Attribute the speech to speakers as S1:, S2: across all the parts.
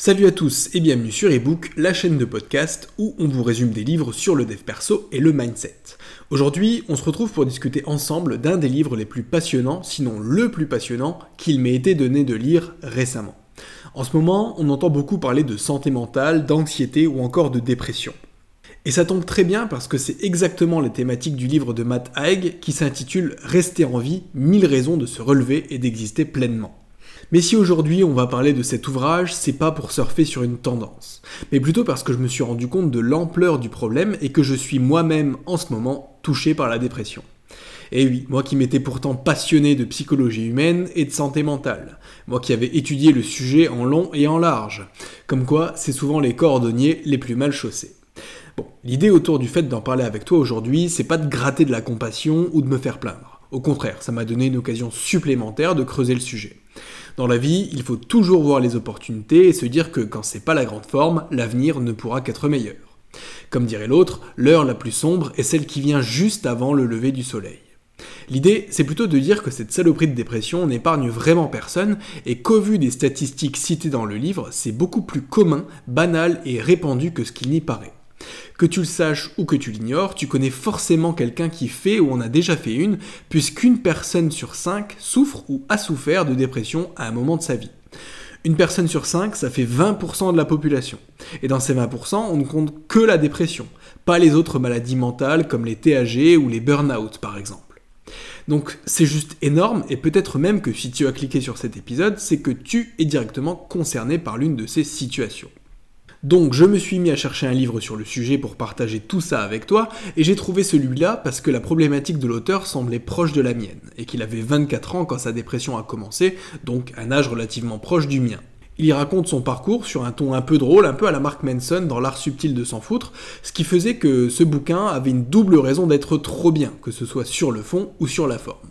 S1: Salut à tous et bienvenue sur eBook, la chaîne de podcast où on vous résume des livres sur le dev perso et le mindset. Aujourd'hui, on se retrouve pour discuter ensemble d'un des livres les plus passionnants, sinon le plus passionnant, qu'il m'ait été donné de lire récemment. En ce moment, on entend beaucoup parler de santé mentale, d'anxiété ou encore de dépression. Et ça tombe très bien parce que c'est exactement les thématiques du livre de Matt Haig qui s'intitule Rester en vie, 1000 raisons de se relever et d'exister pleinement. Mais si aujourd'hui on va parler de cet ouvrage, c'est pas pour surfer sur une tendance, mais plutôt parce que je me suis rendu compte de l'ampleur du problème et que je suis moi-même en ce moment touché par la dépression. Et oui, moi qui m'étais pourtant passionné de psychologie humaine et de santé mentale, moi qui avais étudié le sujet en long et en large, comme quoi c'est souvent les cordonniers les plus mal chaussés. Bon, l'idée autour du fait d'en parler avec toi aujourd'hui, c'est pas de gratter de la compassion ou de me faire plaindre. Au contraire, ça m'a donné une occasion supplémentaire de creuser le sujet. Dans la vie, il faut toujours voir les opportunités et se dire que quand c'est pas la grande forme, l'avenir ne pourra qu'être meilleur. Comme dirait l'autre, l'heure la plus sombre est celle qui vient juste avant le lever du soleil. L'idée, c'est plutôt de dire que cette saloperie de dépression n'épargne vraiment personne et qu'au vu des statistiques citées dans le livre, c'est beaucoup plus commun, banal et répandu que ce qu'il n'y paraît. Que tu le saches ou que tu l'ignores, tu connais forcément quelqu'un qui fait ou en a déjà fait une, puisqu'une personne sur cinq souffre ou a souffert de dépression à un moment de sa vie. Une personne sur cinq, ça fait 20% de la population. Et dans ces 20%, on ne compte que la dépression, pas les autres maladies mentales comme les TAG ou les burn-out par exemple. Donc c'est juste énorme, et peut-être même que si tu as cliqué sur cet épisode, c'est que tu es directement concerné par l'une de ces situations. Donc je me suis mis à chercher un livre sur le sujet pour partager tout ça avec toi, et j'ai trouvé celui-là parce que la problématique de l'auteur semblait proche de la mienne, et qu'il avait 24 ans quand sa dépression a commencé, donc un âge relativement proche du mien. Il y raconte son parcours sur un ton un peu drôle, un peu à la Mark Manson dans l'art subtil de s'en foutre, ce qui faisait que ce bouquin avait une double raison d'être trop bien, que ce soit sur le fond ou sur la forme.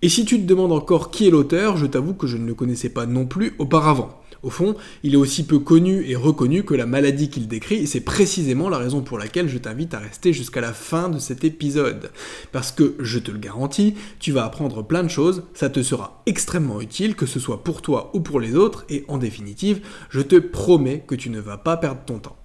S1: Et si tu te demandes encore qui est l'auteur, je t'avoue que je ne le connaissais pas non plus auparavant. Au fond, il est aussi peu connu et reconnu que la maladie qu'il décrit, et c'est précisément la raison pour laquelle je t'invite à rester jusqu'à la fin de cet épisode. Parce que, je te le garantis, tu vas apprendre plein de choses, ça te sera extrêmement utile, que ce soit pour toi ou pour les autres, et en définitive, je te promets que tu ne vas pas perdre ton temps.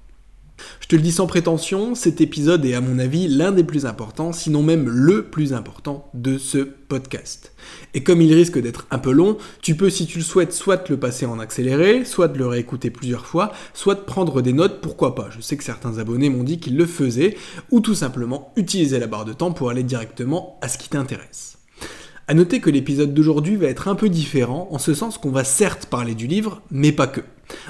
S1: Je te le dis sans prétention, cet épisode est à mon avis l'un des plus importants, sinon même le plus important de ce podcast. Et comme il risque d'être un peu long, tu peux si tu le souhaites soit le passer en accéléré, soit le réécouter plusieurs fois, soit prendre des notes, pourquoi pas. Je sais que certains abonnés m'ont dit qu'ils le faisaient, ou tout simplement utiliser la barre de temps pour aller directement à ce qui t'intéresse. A noter que l'épisode d'aujourd'hui va être un peu différent, en ce sens qu'on va certes parler du livre, mais pas que.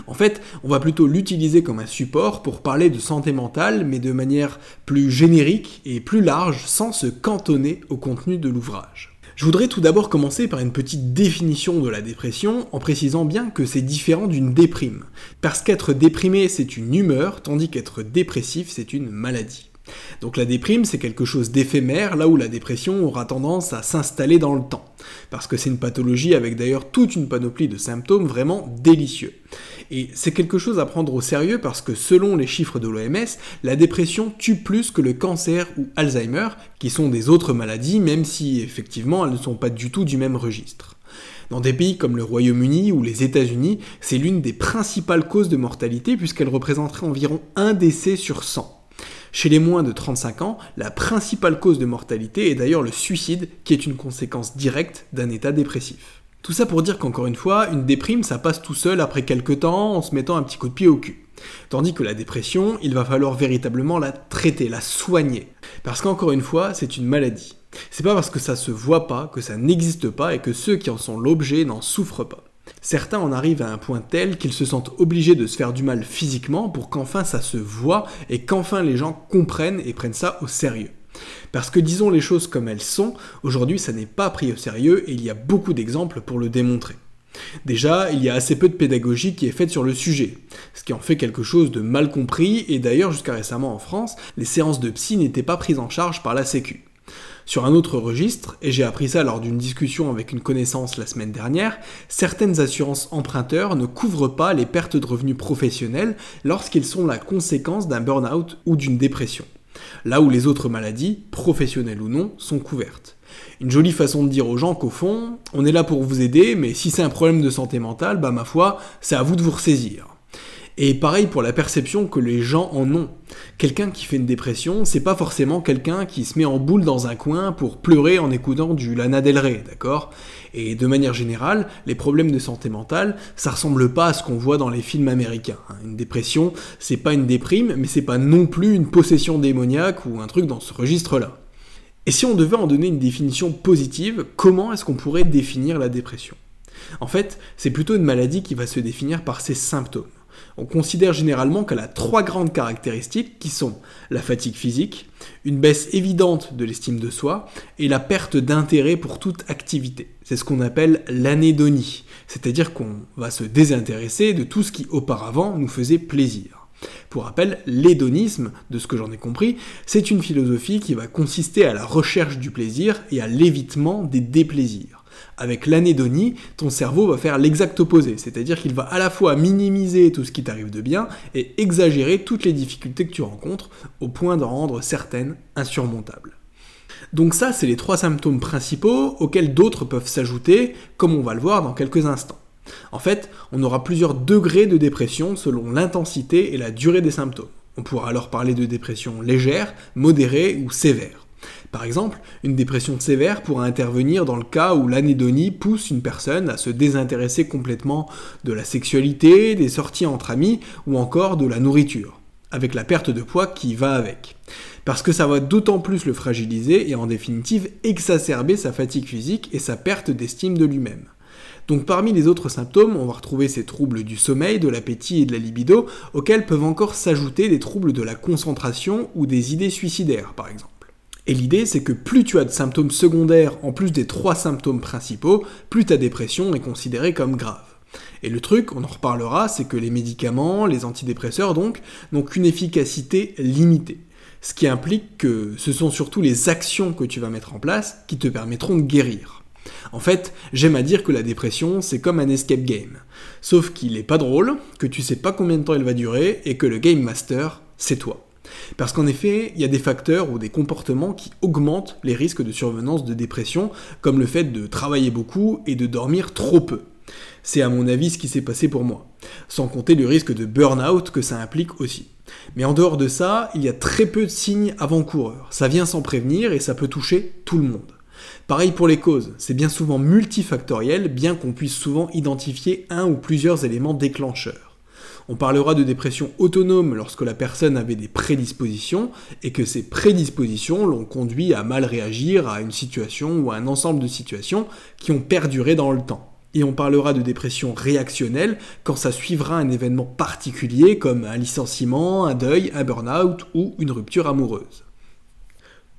S1: En fait, on va plutôt l'utiliser comme un support pour parler de santé mentale, mais de manière plus générique et plus large, sans se cantonner au contenu de l'ouvrage. Je voudrais tout d'abord commencer par une petite définition de la dépression, en précisant bien que c'est différent d'une déprime. Parce qu'être déprimé, c'est une humeur, tandis qu'être dépressif, c'est une maladie. Donc la déprime, c'est quelque chose d'éphémère, là où la dépression aura tendance à s'installer dans le temps. Parce que c'est une pathologie avec d'ailleurs toute une panoplie de symptômes vraiment délicieux. Et c'est quelque chose à prendre au sérieux parce que selon les chiffres de l'OMS, la dépression tue plus que le cancer ou Alzheimer, qui sont des autres maladies, même si effectivement elles ne sont pas du tout du même registre. Dans des pays comme le Royaume-Uni ou les États-Unis, c'est l'une des principales causes de mortalité puisqu'elle représenterait environ un décès sur 100. Chez les moins de 35 ans, la principale cause de mortalité est d'ailleurs le suicide, qui est une conséquence directe d'un état dépressif. Tout ça pour dire qu'encore une fois, une déprime, ça passe tout seul après quelques temps en se mettant un petit coup de pied au cul. Tandis que la dépression, il va falloir véritablement la traiter, la soigner. Parce qu'encore une fois, c'est une maladie. C'est pas parce que ça se voit pas que ça n'existe pas et que ceux qui en sont l'objet n'en souffrent pas. Certains en arrivent à un point tel qu'ils se sentent obligés de se faire du mal physiquement pour qu'enfin ça se voit et qu'enfin les gens comprennent et prennent ça au sérieux. Parce que disons les choses comme elles sont, aujourd'hui ça n'est pas pris au sérieux et il y a beaucoup d'exemples pour le démontrer. Déjà, il y a assez peu de pédagogie qui est faite sur le sujet, ce qui en fait quelque chose de mal compris, et d'ailleurs jusqu'à récemment en France, les séances de psy n'étaient pas prises en charge par la Sécu. Sur un autre registre, et j'ai appris ça lors d'une discussion avec une connaissance la semaine dernière, certaines assurances emprunteurs ne couvrent pas les pertes de revenus professionnels lorsqu'ils sont la conséquence d'un burn-out ou d'une dépression. Là où les autres maladies, professionnelles ou non, sont couvertes. Une jolie façon de dire aux gens qu'au fond, on est là pour vous aider, mais si c'est un problème de santé mentale, bah ma foi, c'est à vous de vous ressaisir. Et pareil pour la perception que les gens en ont. Quelqu'un qui fait une dépression, c'est pas forcément quelqu'un qui se met en boule dans un coin pour pleurer en écoutant du Lana Del Rey, d'accord? Et de manière générale, les problèmes de santé mentale, ça ressemble pas à ce qu'on voit dans les films américains. Hein. Une dépression, c'est pas une déprime, mais c'est pas non plus une possession démoniaque ou un truc dans ce registre-là. Et si on devait en donner une définition positive, comment est-ce qu'on pourrait définir la dépression? En fait, c'est plutôt une maladie qui va se définir par ses symptômes. On considère généralement qu'elle a trois grandes caractéristiques qui sont la fatigue physique, une baisse évidente de l'estime de soi et la perte d'intérêt pour toute activité. C'est ce qu'on appelle l'anédonie, c'est-à-dire qu'on va se désintéresser de tout ce qui auparavant nous faisait plaisir. Pour rappel, l'hédonisme, de ce que j'en ai compris, c'est une philosophie qui va consister à la recherche du plaisir et à l'évitement des déplaisirs. Avec l'anédonie, ton cerveau va faire l'exact opposé, c'est-à-dire qu'il va à la fois minimiser tout ce qui t'arrive de bien et exagérer toutes les difficultés que tu rencontres au point d'en rendre certaines insurmontables. Donc ça, c'est les trois symptômes principaux auxquels d'autres peuvent s'ajouter, comme on va le voir dans quelques instants. En fait, on aura plusieurs degrés de dépression selon l'intensité et la durée des symptômes. On pourra alors parler de dépression légère, modérée ou sévère. Par exemple, une dépression sévère pourra intervenir dans le cas où l'anédonie pousse une personne à se désintéresser complètement de la sexualité, des sorties entre amis ou encore de la nourriture, avec la perte de poids qui va avec. Parce que ça va d'autant plus le fragiliser et en définitive exacerber sa fatigue physique et sa perte d'estime de lui-même. Donc parmi les autres symptômes, on va retrouver ces troubles du sommeil, de l'appétit et de la libido, auxquels peuvent encore s'ajouter des troubles de la concentration ou des idées suicidaires, par exemple. Et l'idée, c'est que plus tu as de symptômes secondaires en plus des trois symptômes principaux, plus ta dépression est considérée comme grave. Et le truc, on en reparlera, c'est que les médicaments, les antidépresseurs donc, n'ont qu'une efficacité limitée. Ce qui implique que ce sont surtout les actions que tu vas mettre en place qui te permettront de guérir. En fait, j'aime à dire que la dépression, c'est comme un escape game. Sauf qu'il est pas drôle, que tu sais pas combien de temps il va durer, et que le game master, c'est toi. Parce qu'en effet, il y a des facteurs ou des comportements qui augmentent les risques de survenance de dépression, comme le fait de travailler beaucoup et de dormir trop peu. C'est à mon avis ce qui s'est passé pour moi. Sans compter le risque de burn-out que ça implique aussi. Mais en dehors de ça, il y a très peu de signes avant-coureurs. Ça vient sans prévenir et ça peut toucher tout le monde. Pareil pour les causes, c'est bien souvent multifactoriel, bien qu'on puisse souvent identifier un ou plusieurs éléments déclencheurs. On parlera de dépression autonome lorsque la personne avait des prédispositions et que ces prédispositions l'ont conduit à mal réagir à une situation ou à un ensemble de situations qui ont perduré dans le temps. Et on parlera de dépression réactionnelle quand ça suivra un événement particulier comme un licenciement, un deuil, un burn-out ou une rupture amoureuse.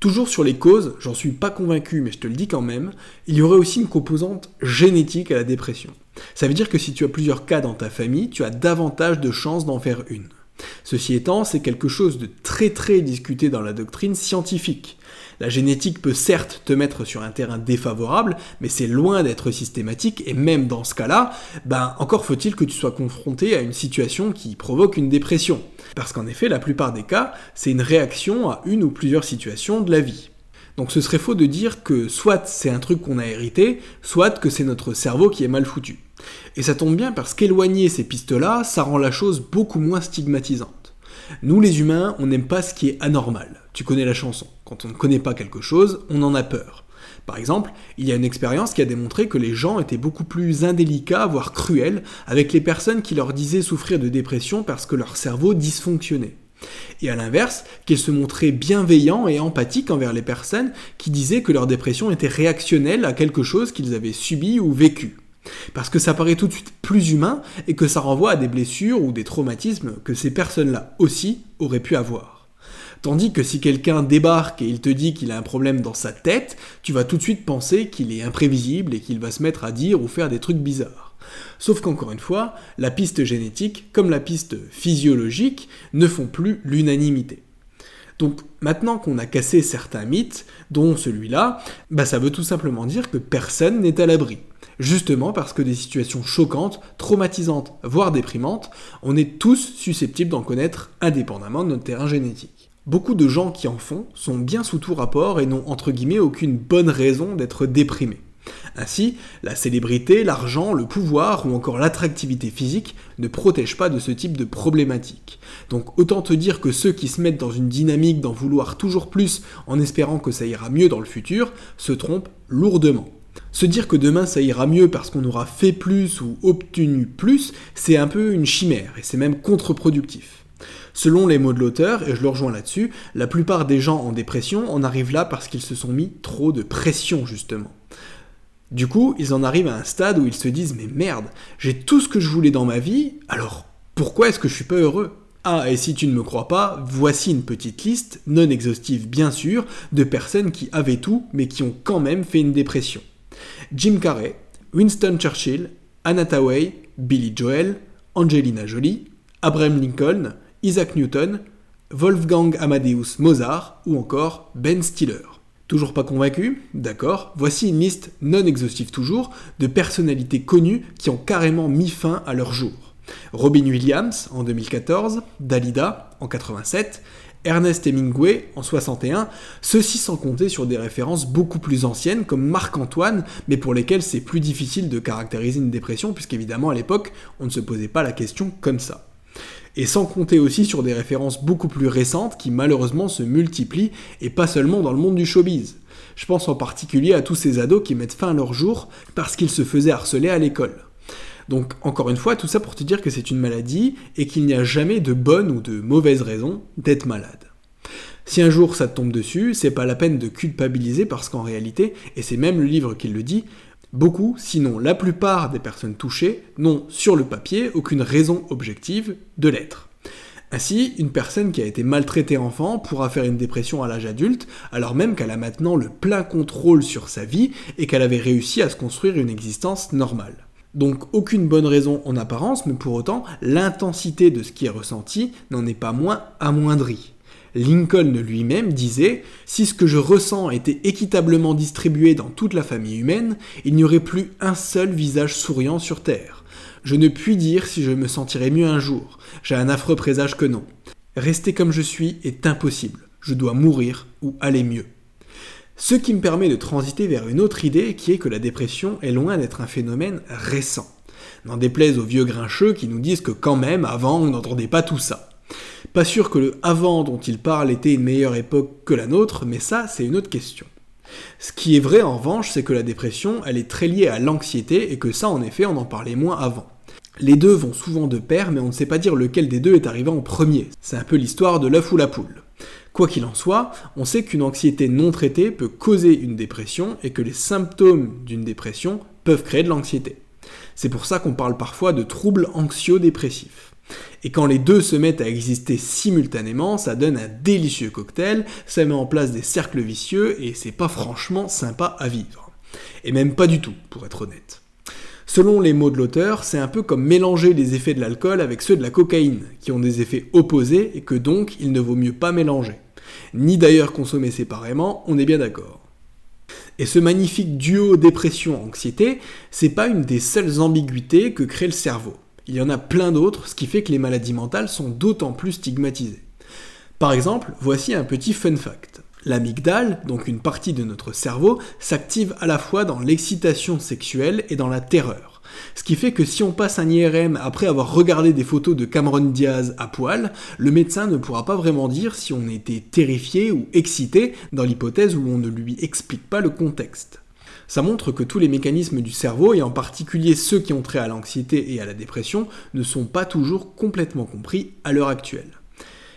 S1: Toujours sur les causes, j'en suis pas convaincu, mais je te le dis quand même, il y aurait aussi une composante génétique à la dépression. Ça veut dire que si tu as plusieurs cas dans ta famille, tu as davantage de chances d'en faire une. Ceci étant, c'est quelque chose de très très discuté dans la doctrine scientifique. La génétique peut certes te mettre sur un terrain défavorable, mais c'est loin d'être systématique, et même dans ce cas-là, ben encore faut-il que tu sois confronté à une situation qui provoque une dépression. Parce qu'en effet, la plupart des cas, c'est une réaction à une ou plusieurs situations de la vie. Donc ce serait faux de dire que soit c'est un truc qu'on a hérité, soit que c'est notre cerveau qui est mal foutu. Et ça tombe bien parce qu'éloigner ces pistes-là, ça rend la chose beaucoup moins stigmatisante. Nous les humains, on n'aime pas ce qui est anormal. Tu connais la chanson. Quand on ne connaît pas quelque chose, on en a peur. Par exemple, il y a une expérience qui a démontré que les gens étaient beaucoup plus indélicats, voire cruels, avec les personnes qui leur disaient souffrir de dépression parce que leur cerveau dysfonctionnait. Et à l'inverse, qu'ils se montraient bienveillants et empathiques envers les personnes qui disaient que leur dépression était réactionnelle à quelque chose qu'ils avaient subi ou vécu. Parce que ça paraît tout de suite plus humain et que ça renvoie à des blessures ou des traumatismes que ces personnes-là aussi auraient pu avoir. Tandis que si quelqu'un débarque et il te dit qu'il a un problème dans sa tête, tu vas tout de suite penser qu'il est imprévisible et qu'il va se mettre à dire ou faire des trucs bizarres. Sauf qu'encore une fois, la piste génétique, comme la piste physiologique, ne font plus l'unanimité. Donc maintenant qu'on a cassé certains mythes, dont celui-là, bah ça veut tout simplement dire que personne n'est à l'abri. Justement parce que des situations choquantes, traumatisantes, voire déprimantes, on est tous susceptibles d'en connaître indépendamment de notre terrain génétique. Beaucoup de gens qui en font sont bien sous tout rapport et n'ont entre guillemets aucune bonne raison d'être déprimés. Ainsi, la célébrité, l'argent, le pouvoir ou encore l'attractivité physique ne protègent pas de ce type de problématiques. Donc autant te dire que ceux qui se mettent dans une dynamique d'en vouloir toujours plus en espérant que ça ira mieux dans le futur se trompent lourdement. Se dire que demain ça ira mieux parce qu'on aura fait plus ou obtenu plus, c'est un peu une chimère et c'est même contre-productif. Selon les mots de l'auteur, et je le rejoins là-dessus, la plupart des gens en dépression en arrivent là parce qu'ils se sont mis trop de pression justement. Du coup, ils en arrivent à un stade où ils se disent mais merde, j'ai tout ce que je voulais dans ma vie, alors pourquoi est-ce que je suis pas heureux? Ah, et si tu ne me crois pas, voici une petite liste, non exhaustive bien sûr, de personnes qui avaient tout, mais qui ont quand même fait une dépression. Jim Carrey, Winston Churchill, Anna Tawai, Billy Joel, Angelina Jolie, Abraham Lincoln, Isaac Newton, Wolfgang Amadeus Mozart ou encore Ben Stiller. Toujours pas convaincu D'accord, voici une liste non exhaustive toujours de personnalités connues qui ont carrément mis fin à leur jour. Robin Williams en 2014, Dalida en 87, Ernest Hemingway en 61, ceci sans compter sur des références beaucoup plus anciennes comme Marc-Antoine, mais pour lesquelles c'est plus difficile de caractériser une dépression puisqu'évidemment à l'époque on ne se posait pas la question comme ça et sans compter aussi sur des références beaucoup plus récentes qui malheureusement se multiplient, et pas seulement dans le monde du showbiz. Je pense en particulier à tous ces ados qui mettent fin à leur jour parce qu'ils se faisaient harceler à l'école. Donc encore une fois, tout ça pour te dire que c'est une maladie et qu'il n'y a jamais de bonne ou de mauvaise raison d'être malade. Si un jour ça te tombe dessus, c'est pas la peine de culpabiliser parce qu'en réalité, et c'est même le livre qui le dit, Beaucoup, sinon la plupart des personnes touchées, n'ont sur le papier aucune raison objective de l'être. Ainsi, une personne qui a été maltraitée enfant pourra faire une dépression à l'âge adulte, alors même qu'elle a maintenant le plein contrôle sur sa vie et qu'elle avait réussi à se construire une existence normale. Donc aucune bonne raison en apparence, mais pour autant, l'intensité de ce qui est ressenti n'en est pas moins amoindrie. Lincoln lui-même disait Si ce que je ressens était équitablement distribué dans toute la famille humaine, il n'y aurait plus un seul visage souriant sur Terre. Je ne puis dire si je me sentirais mieux un jour. J'ai un affreux présage que non. Rester comme je suis est impossible. Je dois mourir ou aller mieux. Ce qui me permet de transiter vers une autre idée qui est que la dépression est loin d'être un phénomène récent. N'en déplaise aux vieux grincheux qui nous disent que quand même, avant, on n'entendait pas tout ça. Pas sûr que le avant dont il parle était une meilleure époque que la nôtre, mais ça, c'est une autre question. Ce qui est vrai en revanche, c'est que la dépression, elle est très liée à l'anxiété et que ça, en effet, on en parlait moins avant. Les deux vont souvent de pair, mais on ne sait pas dire lequel des deux est arrivé en premier. C'est un peu l'histoire de l'œuf ou la poule. Quoi qu'il en soit, on sait qu'une anxiété non traitée peut causer une dépression et que les symptômes d'une dépression peuvent créer de l'anxiété. C'est pour ça qu'on parle parfois de troubles anxio-dépressifs. Et quand les deux se mettent à exister simultanément, ça donne un délicieux cocktail, ça met en place des cercles vicieux et c'est pas franchement sympa à vivre. Et même pas du tout, pour être honnête. Selon les mots de l'auteur, c'est un peu comme mélanger les effets de l'alcool avec ceux de la cocaïne, qui ont des effets opposés et que donc il ne vaut mieux pas mélanger. Ni d'ailleurs consommer séparément, on est bien d'accord. Et ce magnifique duo dépression-anxiété, c'est pas une des seules ambiguïtés que crée le cerveau. Il y en a plein d'autres, ce qui fait que les maladies mentales sont d'autant plus stigmatisées. Par exemple, voici un petit fun fact. L'amygdale, donc une partie de notre cerveau, s'active à la fois dans l'excitation sexuelle et dans la terreur. Ce qui fait que si on passe un IRM après avoir regardé des photos de Cameron Diaz à poil, le médecin ne pourra pas vraiment dire si on était terrifié ou excité dans l'hypothèse où on ne lui explique pas le contexte. Ça montre que tous les mécanismes du cerveau, et en particulier ceux qui ont trait à l'anxiété et à la dépression, ne sont pas toujours complètement compris à l'heure actuelle.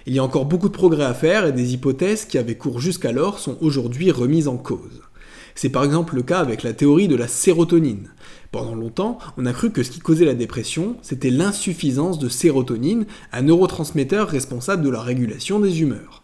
S1: Il y a encore beaucoup de progrès à faire et des hypothèses qui avaient cours jusqu'alors sont aujourd'hui remises en cause. C'est par exemple le cas avec la théorie de la sérotonine. Pendant longtemps, on a cru que ce qui causait la dépression, c'était l'insuffisance de sérotonine, un neurotransmetteur responsable de la régulation des humeurs.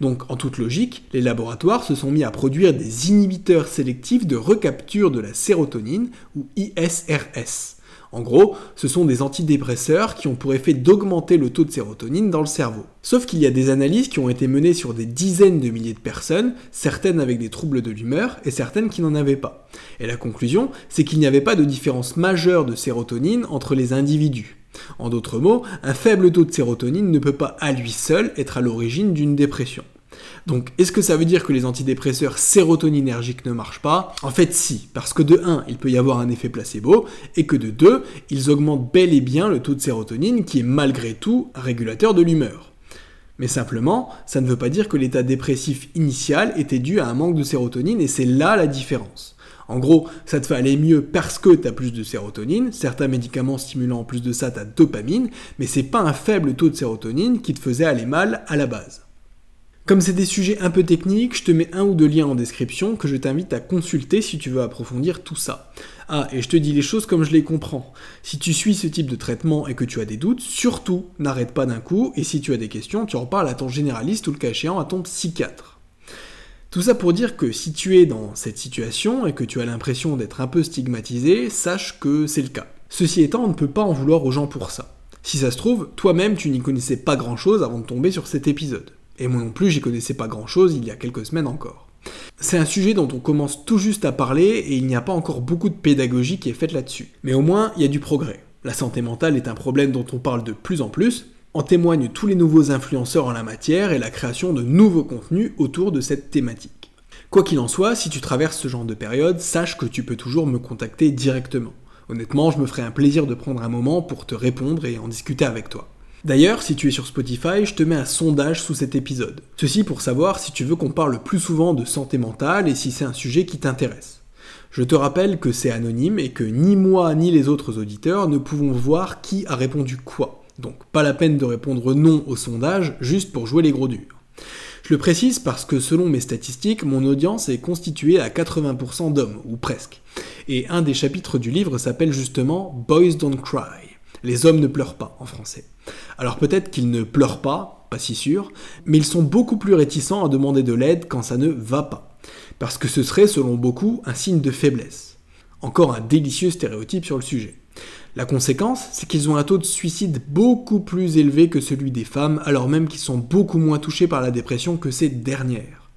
S1: Donc en toute logique, les laboratoires se sont mis à produire des inhibiteurs sélectifs de recapture de la sérotonine, ou ISRS. En gros, ce sont des antidépresseurs qui ont pour effet d'augmenter le taux de sérotonine dans le cerveau. Sauf qu'il y a des analyses qui ont été menées sur des dizaines de milliers de personnes, certaines avec des troubles de l'humeur et certaines qui n'en avaient pas. Et la conclusion, c'est qu'il n'y avait pas de différence majeure de sérotonine entre les individus. En d'autres mots, un faible taux de sérotonine ne peut pas à lui seul être à l'origine d'une dépression. Donc, est-ce que ça veut dire que les antidépresseurs sérotoninergiques ne marchent pas? En fait, si, parce que de 1, il peut y avoir un effet placebo, et que de 2, ils augmentent bel et bien le taux de sérotonine, qui est malgré tout un régulateur de l'humeur. Mais simplement, ça ne veut pas dire que l'état dépressif initial était dû à un manque de sérotonine, et c'est là la différence. En gros, ça te fait aller mieux parce que tu as plus de sérotonine, certains médicaments stimulant en plus de ça ta dopamine, mais c'est pas un faible taux de sérotonine qui te faisait aller mal à la base. Comme c'est des sujets un peu techniques, je te mets un ou deux liens en description que je t'invite à consulter si tu veux approfondir tout ça. Ah, et je te dis les choses comme je les comprends. Si tu suis ce type de traitement et que tu as des doutes, surtout n'arrête pas d'un coup, et si tu as des questions, tu en parles à ton généraliste ou le cas échéant à ton psychiatre. Tout ça pour dire que si tu es dans cette situation et que tu as l'impression d'être un peu stigmatisé, sache que c'est le cas. Ceci étant, on ne peut pas en vouloir aux gens pour ça. Si ça se trouve, toi-même tu n'y connaissais pas grand-chose avant de tomber sur cet épisode. Et moi non plus, j'y connaissais pas grand-chose il y a quelques semaines encore. C'est un sujet dont on commence tout juste à parler et il n'y a pas encore beaucoup de pédagogie qui est faite là-dessus. Mais au moins, il y a du progrès. La santé mentale est un problème dont on parle de plus en plus, en témoignent tous les nouveaux influenceurs en la matière et la création de nouveaux contenus autour de cette thématique. Quoi qu'il en soit, si tu traverses ce genre de période, sache que tu peux toujours me contacter directement. Honnêtement, je me ferai un plaisir de prendre un moment pour te répondre et en discuter avec toi. D'ailleurs, si tu es sur Spotify, je te mets un sondage sous cet épisode. Ceci pour savoir si tu veux qu'on parle plus souvent de santé mentale et si c'est un sujet qui t'intéresse. Je te rappelle que c'est anonyme et que ni moi ni les autres auditeurs ne pouvons voir qui a répondu quoi. Donc pas la peine de répondre non au sondage juste pour jouer les gros durs. Je le précise parce que selon mes statistiques, mon audience est constituée à 80% d'hommes, ou presque. Et un des chapitres du livre s'appelle justement Boys Don't Cry. Les hommes ne pleurent pas en français. Alors peut-être qu'ils ne pleurent pas, pas si sûr, mais ils sont beaucoup plus réticents à demander de l'aide quand ça ne va pas. Parce que ce serait, selon beaucoup, un signe de faiblesse. Encore un délicieux stéréotype sur le sujet. La conséquence, c'est qu'ils ont un taux de suicide beaucoup plus élevé que celui des femmes, alors même qu'ils sont beaucoup moins touchés par la dépression que ces dernières.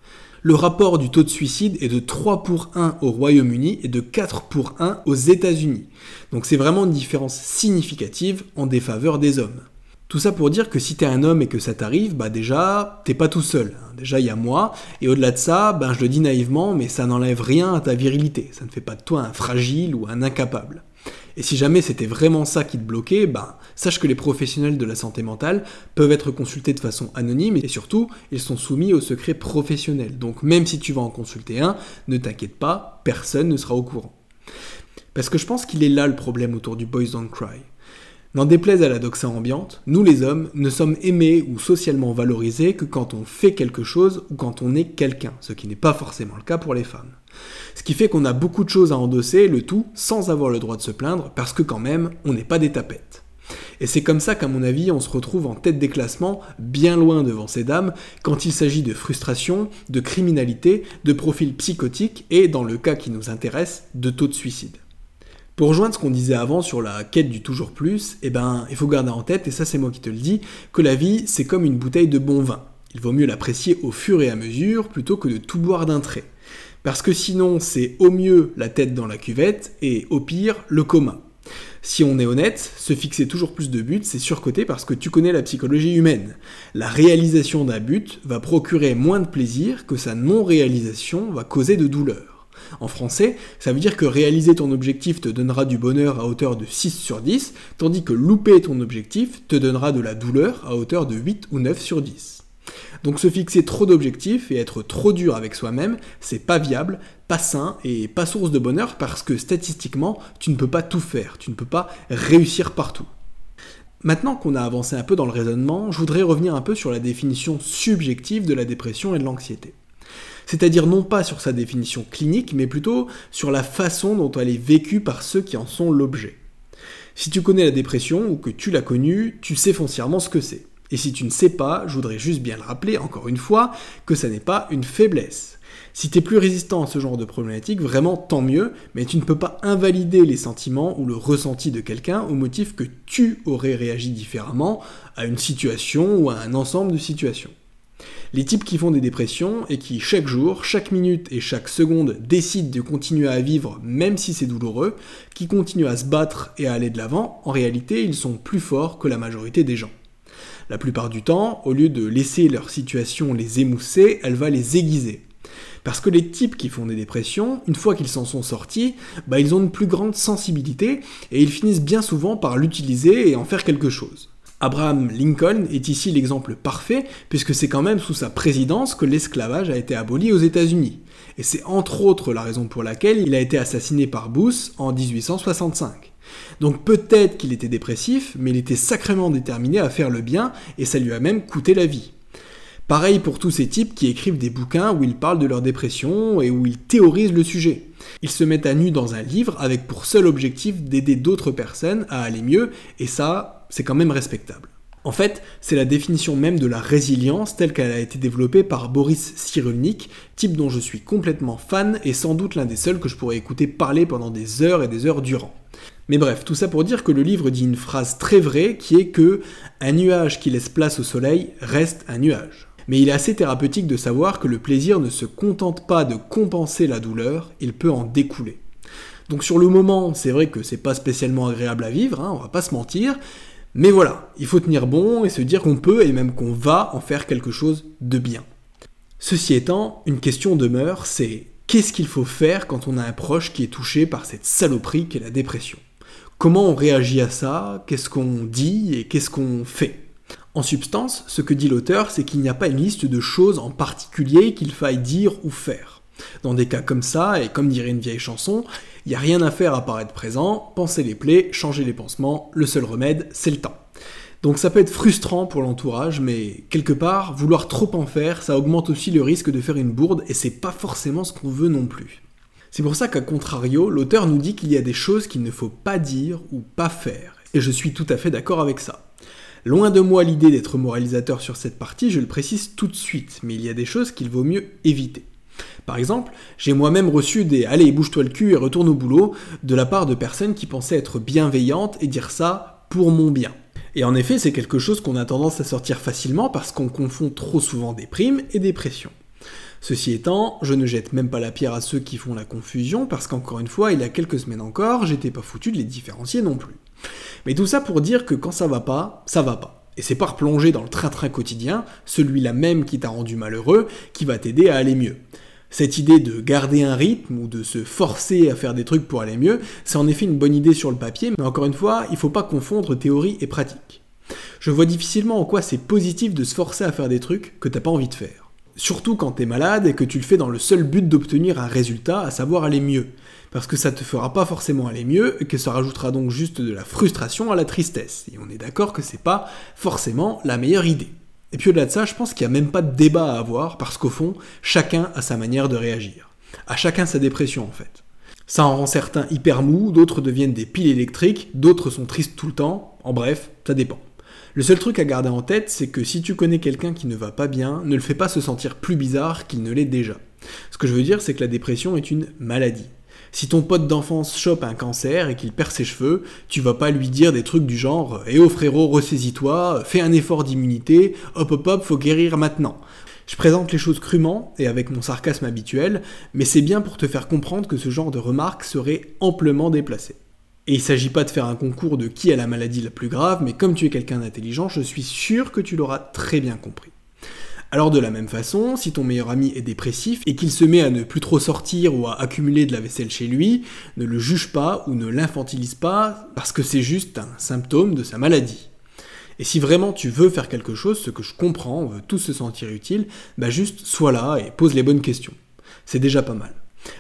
S1: Le rapport du taux de suicide est de 3 pour 1 au Royaume-Uni et de 4 pour 1 aux États-Unis. Donc c'est vraiment une différence significative en défaveur des hommes. Tout ça pour dire que si t'es un homme et que ça t'arrive, bah déjà, t'es pas tout seul. Hein. Déjà, il y a moi. Et au-delà de ça, ben je le dis naïvement, mais ça n'enlève rien à ta virilité. Ça ne fait pas de toi un fragile ou un incapable. Et si jamais c'était vraiment ça qui te bloquait, ben, sache que les professionnels de la santé mentale peuvent être consultés de façon anonyme et surtout, ils sont soumis au secret professionnel. Donc même si tu vas en consulter un, ne t'inquiète pas, personne ne sera au courant. Parce que je pense qu'il est là le problème autour du Boys Don't Cry. N'en déplaise à la doxa ambiante, nous les hommes ne sommes aimés ou socialement valorisés que quand on fait quelque chose ou quand on est quelqu'un, ce qui n'est pas forcément le cas pour les femmes. Ce qui fait qu'on a beaucoup de choses à endosser, le tout sans avoir le droit de se plaindre, parce que quand même, on n'est pas des tapettes. Et c'est comme ça qu'à mon avis, on se retrouve en tête des classements, bien loin devant ces dames, quand il s'agit de frustration, de criminalité, de profils psychotiques et, dans le cas qui nous intéresse, de taux de suicide. Pour rejoindre ce qu'on disait avant sur la quête du toujours plus, eh ben, il faut garder en tête, et ça c'est moi qui te le dis, que la vie c'est comme une bouteille de bon vin. Il vaut mieux l'apprécier au fur et à mesure plutôt que de tout boire d'un trait. Parce que sinon c'est au mieux la tête dans la cuvette et au pire le coma. Si on est honnête, se fixer toujours plus de buts, c'est surcoté parce que tu connais la psychologie humaine. La réalisation d'un but va procurer moins de plaisir que sa non-réalisation va causer de douleur. En français, ça veut dire que réaliser ton objectif te donnera du bonheur à hauteur de 6 sur 10, tandis que louper ton objectif te donnera de la douleur à hauteur de 8 ou 9 sur 10. Donc se fixer trop d'objectifs et être trop dur avec soi-même, c'est pas viable, pas sain et pas source de bonheur parce que statistiquement, tu ne peux pas tout faire, tu ne peux pas réussir partout. Maintenant qu'on a avancé un peu dans le raisonnement, je voudrais revenir un peu sur la définition subjective de la dépression et de l'anxiété c'est-à-dire non pas sur sa définition clinique, mais plutôt sur la façon dont elle est vécue par ceux qui en sont l'objet. Si tu connais la dépression ou que tu l'as connue, tu sais foncièrement ce que c'est. Et si tu ne sais pas, je voudrais juste bien le rappeler, encore une fois, que ça n'est pas une faiblesse. Si tu es plus résistant à ce genre de problématique, vraiment tant mieux, mais tu ne peux pas invalider les sentiments ou le ressenti de quelqu'un au motif que tu aurais réagi différemment à une situation ou à un ensemble de situations. Les types qui font des dépressions et qui chaque jour, chaque minute et chaque seconde décident de continuer à vivre même si c'est douloureux, qui continuent à se battre et à aller de l'avant, en réalité ils sont plus forts que la majorité des gens. La plupart du temps, au lieu de laisser leur situation les émousser, elle va les aiguiser. Parce que les types qui font des dépressions, une fois qu'ils s'en sont sortis, bah ils ont une plus grande sensibilité et ils finissent bien souvent par l'utiliser et en faire quelque chose. Abraham Lincoln est ici l'exemple parfait, puisque c'est quand même sous sa présidence que l'esclavage a été aboli aux États-Unis. Et c'est entre autres la raison pour laquelle il a été assassiné par Bush en 1865. Donc peut-être qu'il était dépressif, mais il était sacrément déterminé à faire le bien, et ça lui a même coûté la vie. Pareil pour tous ces types qui écrivent des bouquins où ils parlent de leur dépression et où ils théorisent le sujet. Ils se mettent à nu dans un livre avec pour seul objectif d'aider d'autres personnes à aller mieux, et ça, c'est quand même respectable. En fait, c'est la définition même de la résilience telle qu'elle a été développée par Boris Cyrulnik, type dont je suis complètement fan et sans doute l'un des seuls que je pourrais écouter parler pendant des heures et des heures durant. Mais bref, tout ça pour dire que le livre dit une phrase très vraie qui est que un nuage qui laisse place au soleil reste un nuage. Mais il est assez thérapeutique de savoir que le plaisir ne se contente pas de compenser la douleur, il peut en découler. Donc sur le moment, c'est vrai que c'est pas spécialement agréable à vivre, hein, on va pas se mentir, mais voilà, il faut tenir bon et se dire qu'on peut et même qu'on va en faire quelque chose de bien. Ceci étant, une question demeure, c'est qu'est-ce qu'il faut faire quand on a un proche qui est touché par cette saloperie qu'est la dépression? Comment on réagit à ça? Qu'est-ce qu'on dit? Et qu'est-ce qu'on fait? En substance, ce que dit l'auteur, c'est qu'il n'y a pas une liste de choses en particulier qu'il faille dire ou faire. Dans des cas comme ça, et comme dirait une vieille chanson, il n'y a rien à faire à part être présent, penser les plaies, changer les pansements, le seul remède, c'est le temps. Donc ça peut être frustrant pour l'entourage, mais quelque part, vouloir trop en faire, ça augmente aussi le risque de faire une bourde, et c'est pas forcément ce qu'on veut non plus. C'est pour ça qu'à contrario, l'auteur nous dit qu'il y a des choses qu'il ne faut pas dire ou pas faire, et je suis tout à fait d'accord avec ça. Loin de moi l'idée d'être moralisateur sur cette partie, je le précise tout de suite, mais il y a des choses qu'il vaut mieux éviter. Par exemple, j'ai moi-même reçu des Allez, bouge-toi le cul et retourne au boulot de la part de personnes qui pensaient être bienveillantes et dire ça pour mon bien. Et en effet, c'est quelque chose qu'on a tendance à sortir facilement parce qu'on confond trop souvent des primes et dépression. Ceci étant, je ne jette même pas la pierre à ceux qui font la confusion parce qu'encore une fois, il y a quelques semaines encore, j'étais pas foutu de les différencier non plus. Mais tout ça pour dire que quand ça va pas, ça va pas. Et c'est pas replonger dans le train-train quotidien, celui-là même qui t'a rendu malheureux, qui va t'aider à aller mieux. Cette idée de garder un rythme ou de se forcer à faire des trucs pour aller mieux, c'est en effet une bonne idée sur le papier, mais encore une fois, il faut pas confondre théorie et pratique. Je vois difficilement en quoi c'est positif de se forcer à faire des trucs que t'as pas envie de faire. Surtout quand t'es malade et que tu le fais dans le seul but d'obtenir un résultat, à savoir aller mieux. Parce que ça te fera pas forcément aller mieux et que ça rajoutera donc juste de la frustration à la tristesse. Et on est d'accord que c'est pas forcément la meilleure idée. Et puis au-delà de ça, je pense qu'il n'y a même pas de débat à avoir parce qu'au fond, chacun a sa manière de réagir. À chacun sa dépression en fait. Ça en rend certains hyper mous, d'autres deviennent des piles électriques, d'autres sont tristes tout le temps, en bref, ça dépend. Le seul truc à garder en tête, c'est que si tu connais quelqu'un qui ne va pas bien, ne le fais pas se sentir plus bizarre qu'il ne l'est déjà. Ce que je veux dire, c'est que la dépression est une maladie. Si ton pote d'enfance chope un cancer et qu'il perd ses cheveux, tu vas pas lui dire des trucs du genre Eh oh frérot, ressaisis-toi, fais un effort d'immunité, hop hop hop, faut guérir maintenant. Je présente les choses crûment et avec mon sarcasme habituel, mais c'est bien pour te faire comprendre que ce genre de remarques serait amplement déplacées. Et il s'agit pas de faire un concours de qui a la maladie la plus grave, mais comme tu es quelqu'un d'intelligent, je suis sûr que tu l'auras très bien compris. Alors de la même façon, si ton meilleur ami est dépressif et qu'il se met à ne plus trop sortir ou à accumuler de la vaisselle chez lui, ne le juge pas ou ne l'infantilise pas parce que c'est juste un symptôme de sa maladie. Et si vraiment tu veux faire quelque chose, ce que je comprends, on veut tous se sentir utile, bah juste sois là et pose les bonnes questions. C'est déjà pas mal.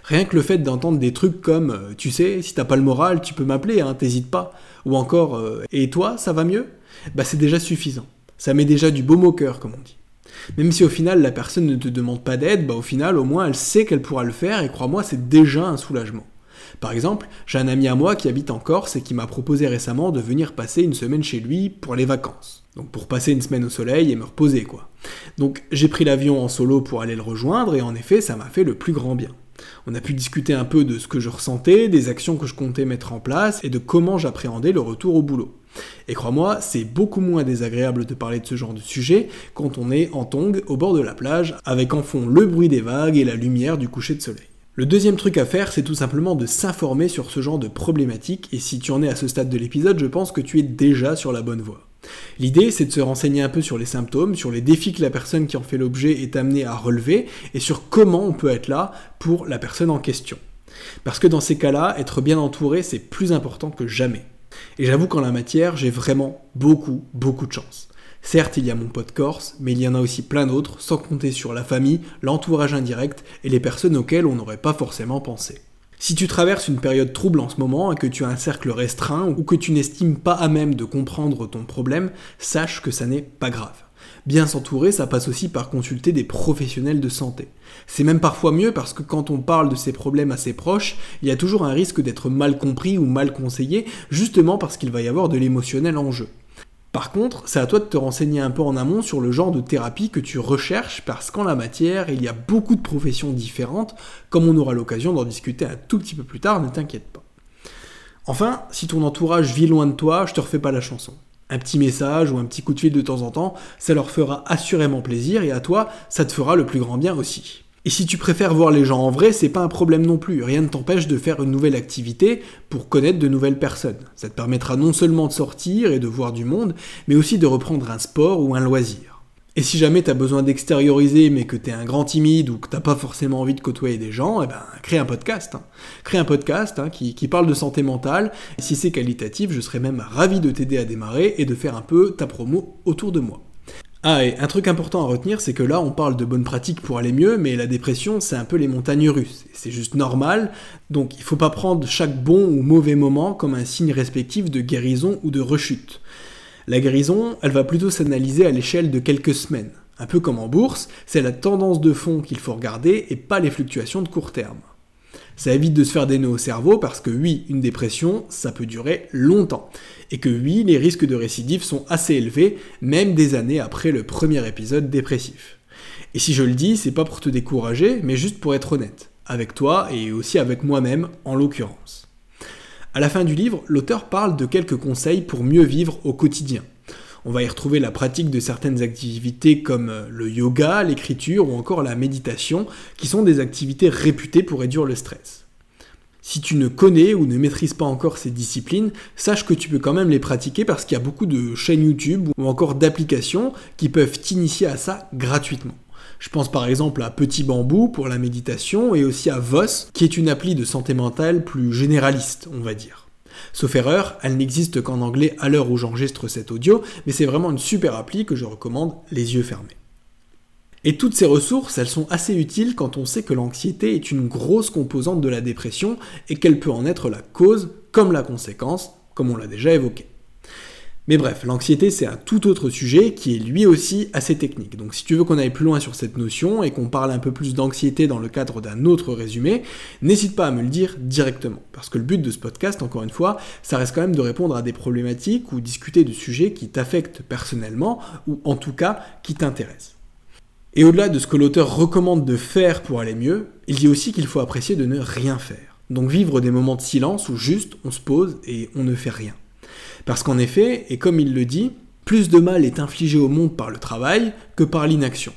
S1: Rien que le fait d'entendre des trucs comme euh, Tu sais, si t'as pas le moral, tu peux m'appeler, hein, t'hésites pas. Ou encore euh, Et toi, ça va mieux? Bah c'est déjà suffisant. Ça met déjà du baume au cœur, comme on dit. Même si au final la personne ne te demande pas d'aide, bah au final au moins elle sait qu'elle pourra le faire et crois-moi c'est déjà un soulagement. Par exemple, j'ai un ami à moi qui habite en Corse et qui m'a proposé récemment de venir passer une semaine chez lui pour les vacances. Donc pour passer une semaine au soleil et me reposer quoi. Donc j'ai pris l'avion en solo pour aller le rejoindre et en effet ça m'a fait le plus grand bien. On a pu discuter un peu de ce que je ressentais, des actions que je comptais mettre en place et de comment j'appréhendais le retour au boulot. Et crois-moi, c'est beaucoup moins désagréable de parler de ce genre de sujet quand on est en tongue au bord de la plage, avec en fond le bruit des vagues et la lumière du coucher de soleil. Le deuxième truc à faire, c'est tout simplement de s'informer sur ce genre de problématiques, et si tu en es à ce stade de l'épisode, je pense que tu es déjà sur la bonne voie. L'idée, c'est de se renseigner un peu sur les symptômes, sur les défis que la personne qui en fait l'objet est amenée à relever, et sur comment on peut être là pour la personne en question. Parce que dans ces cas-là, être bien entouré, c'est plus important que jamais. Et j'avoue qu'en la matière, j'ai vraiment beaucoup, beaucoup de chance. Certes, il y a mon pote corse, mais il y en a aussi plein d'autres, sans compter sur la famille, l'entourage indirect et les personnes auxquelles on n'aurait pas forcément pensé. Si tu traverses une période trouble en ce moment et que tu as un cercle restreint ou que tu n'estimes pas à même de comprendre ton problème, sache que ça n'est pas grave. Bien s'entourer, ça passe aussi par consulter des professionnels de santé. C'est même parfois mieux parce que quand on parle de ces problèmes à ses proches, il y a toujours un risque d'être mal compris ou mal conseillé, justement parce qu'il va y avoir de l'émotionnel en jeu. Par contre, c'est à toi de te renseigner un peu en amont sur le genre de thérapie que tu recherches parce qu'en la matière, il y a beaucoup de professions différentes, comme on aura l'occasion d'en discuter un tout petit peu plus tard, ne t'inquiète pas. Enfin, si ton entourage vit loin de toi, je te refais pas la chanson. Un petit message ou un petit coup de fil de temps en temps, ça leur fera assurément plaisir et à toi, ça te fera le plus grand bien aussi. Et si tu préfères voir les gens en vrai, c'est pas un problème non plus. Rien ne t'empêche de faire une nouvelle activité pour connaître de nouvelles personnes. Ça te permettra non seulement de sortir et de voir du monde, mais aussi de reprendre un sport ou un loisir. Et si jamais t'as besoin d'extérioriser mais que t'es un grand timide ou que t'as pas forcément envie de côtoyer des gens, eh ben crée un podcast. Hein. Crée un podcast hein, qui, qui, parle de santé mentale. Et si c'est qualitatif, je serais même ravi de t'aider à démarrer et de faire un peu ta promo autour de moi. Ah, et un truc important à retenir, c'est que là, on parle de bonnes pratiques pour aller mieux, mais la dépression, c'est un peu les montagnes russes. C'est juste normal, donc il faut pas prendre chaque bon ou mauvais moment comme un signe respectif de guérison ou de rechute. La guérison, elle va plutôt s'analyser à l'échelle de quelques semaines. Un peu comme en bourse, c'est la tendance de fond qu'il faut regarder et pas les fluctuations de court terme. Ça évite de se faire des nœuds au cerveau parce que oui, une dépression, ça peut durer longtemps. Et que oui, les risques de récidive sont assez élevés, même des années après le premier épisode dépressif. Et si je le dis, c'est pas pour te décourager, mais juste pour être honnête. Avec toi et aussi avec moi-même en l'occurrence. À la fin du livre, l'auteur parle de quelques conseils pour mieux vivre au quotidien. On va y retrouver la pratique de certaines activités comme euh, le yoga, l'écriture ou encore la méditation, qui sont des activités réputées pour réduire le stress. Si tu ne connais ou ne maîtrises pas encore ces disciplines, sache que tu peux quand même les pratiquer parce qu'il y a beaucoup de chaînes YouTube ou encore d'applications qui peuvent t'initier à ça gratuitement. Je pense par exemple à Petit Bambou pour la méditation et aussi à Voss qui est une appli de santé mentale plus généraliste, on va dire. Sauf erreur, elle n'existe qu'en anglais à l'heure où j'enregistre cet audio, mais c'est vraiment une super appli que je recommande les yeux fermés. Et toutes ces ressources, elles sont assez utiles quand on sait que l'anxiété est une grosse composante de la dépression et qu'elle peut en être la cause comme la conséquence, comme on l'a déjà évoqué. Mais bref, l'anxiété c'est un tout autre sujet qui est lui aussi assez technique. Donc si tu veux qu'on aille plus loin sur cette notion et qu'on parle un peu plus d'anxiété dans le cadre d'un autre résumé, n'hésite pas à me le dire directement. Parce que le but de ce podcast, encore une fois, ça reste quand même de répondre à des problématiques ou discuter de sujets qui t'affectent personnellement ou en tout cas qui t'intéressent. Et au-delà de ce que l'auteur recommande de faire pour aller mieux, il dit aussi qu'il faut apprécier de ne rien faire. Donc vivre des moments de silence où juste on se pose et on ne fait rien. Parce qu'en effet, et comme il le dit, plus de mal est infligé au monde par le travail que par l'inaction.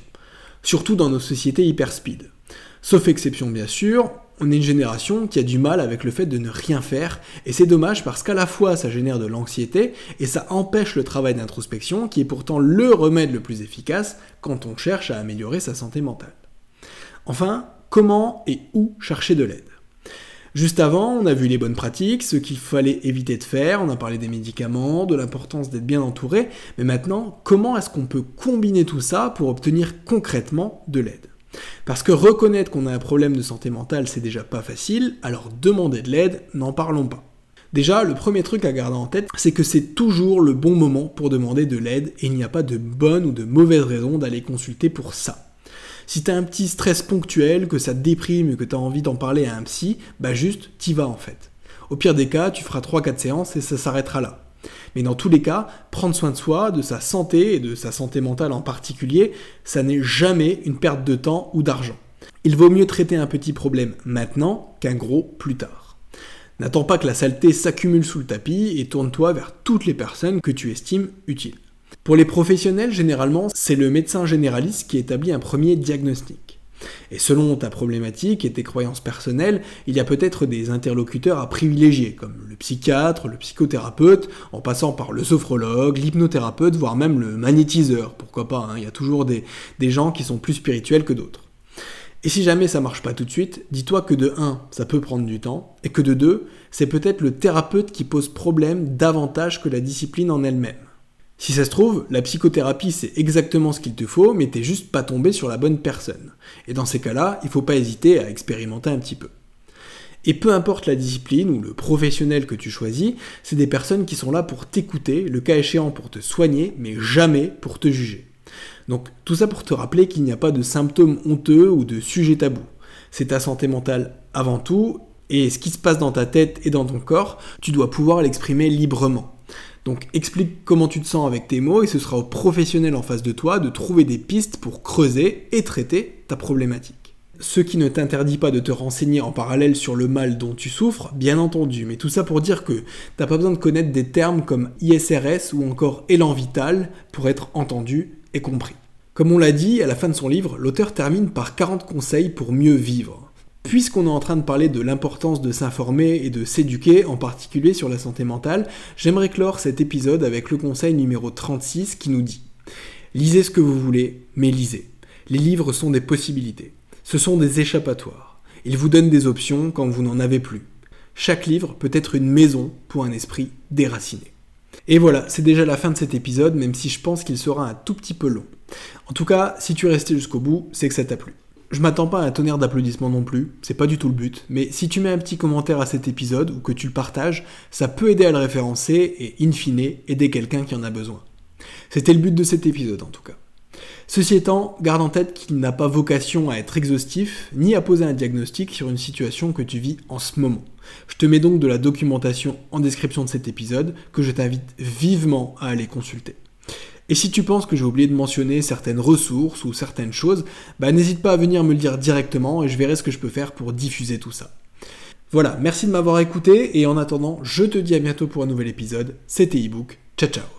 S1: Surtout dans nos sociétés hyper speed. Sauf exception bien sûr, on est une génération qui a du mal avec le fait de ne rien faire, et c'est dommage parce qu'à la fois ça génère de l'anxiété, et ça empêche le travail d'introspection, qui est pourtant le remède le plus efficace quand on cherche à améliorer sa santé mentale. Enfin, comment et où chercher de l'aide? Juste avant, on a vu les bonnes pratiques, ce qu'il fallait éviter de faire, on a parlé des médicaments, de l'importance d'être bien entouré, mais maintenant, comment est-ce qu'on peut combiner tout ça pour obtenir concrètement de l'aide? Parce que reconnaître qu'on a un problème de santé mentale, c'est déjà pas facile, alors demander de l'aide, n'en parlons pas. Déjà, le premier truc à garder en tête, c'est que c'est toujours le bon moment pour demander de l'aide et il n'y a pas de bonne ou de mauvaise raison d'aller consulter pour ça. Si t'as un petit stress ponctuel, que ça te déprime et que t'as envie d'en parler à un psy, bah juste, t'y vas en fait. Au pire des cas, tu feras 3-4 séances et ça s'arrêtera là. Mais dans tous les cas, prendre soin de soi, de sa santé et de sa santé mentale en particulier, ça n'est jamais une perte de temps ou d'argent. Il vaut mieux traiter un petit problème maintenant qu'un gros plus tard. N'attends pas que la saleté s'accumule sous le tapis et tourne-toi vers toutes les personnes que tu estimes utiles. Pour les professionnels, généralement, c'est le médecin généraliste qui établit un premier diagnostic. Et selon ta problématique et tes croyances personnelles, il y a peut-être des interlocuteurs à privilégier, comme le psychiatre, le psychothérapeute, en passant par le sophrologue, l'hypnothérapeute, voire même le magnétiseur, pourquoi pas, hein. il y a toujours des, gens qui sont plus spirituels que d'autres. Et si jamais ça marche pas tout de suite, dis-toi que de 1, ça peut prendre du temps, et que de 2, c'est peut-être le thérapeute qui pose problème davantage que la discipline en elle-même. Si ça se trouve, la psychothérapie c'est exactement ce qu'il te faut, mais t'es juste pas tombé sur la bonne personne. Et dans ces cas-là, il faut pas hésiter à expérimenter un petit peu. Et peu importe la discipline ou le professionnel que tu choisis, c'est des personnes qui sont là pour t'écouter, le cas échéant pour te soigner, mais jamais pour te juger. Donc tout ça pour te rappeler qu'il n'y a pas de symptômes honteux ou de sujets tabous. C'est ta santé mentale avant tout, et ce qui se passe dans ta tête et dans ton corps, tu dois pouvoir l'exprimer librement. Donc explique comment tu te sens avec tes mots et ce sera au professionnel en face de toi de trouver des pistes pour creuser et traiter ta problématique. Ce qui ne t'interdit pas de te renseigner en parallèle sur le mal dont tu souffres, bien entendu, mais tout ça pour dire que t'as pas besoin de connaître des termes comme ISRS ou encore élan vital pour être entendu et compris. Comme on l'a dit, à la fin de son livre, l'auteur termine par 40 conseils pour mieux vivre. Puisqu'on est en train de parler de l'importance de s'informer et de s'éduquer, en particulier sur la santé mentale, j'aimerais clore cet épisode avec le conseil numéro 36 qui nous dit Lisez ce que vous voulez, mais lisez. Les livres sont des possibilités. Ce sont des échappatoires. Ils vous donnent des options quand vous n'en avez plus. Chaque livre peut être une maison pour un esprit déraciné. Et voilà, c'est déjà la fin de cet épisode, même si je pense qu'il sera un tout petit peu long. En tout cas, si tu es resté jusqu'au bout, c'est que ça t'a plu. Je m'attends pas à un tonnerre d'applaudissements non plus, c'est pas du tout le but, mais si tu mets un petit commentaire à cet épisode ou que tu le partages, ça peut aider à le référencer et, in fine, aider quelqu'un qui en a besoin. C'était le but de cet épisode en tout cas. Ceci étant, garde en tête qu'il n'a pas vocation à être exhaustif, ni à poser un diagnostic sur une situation que tu vis en ce moment. Je te mets donc de la documentation en description de cet épisode, que je t'invite vivement à aller consulter. Et si tu penses que j'ai oublié de mentionner certaines ressources ou certaines choses, bah n'hésite pas à venir me le dire directement et je verrai ce que je peux faire pour diffuser tout ça. Voilà, merci de m'avoir écouté et en attendant, je te dis à bientôt pour un nouvel épisode. C'était ebook. Ciao ciao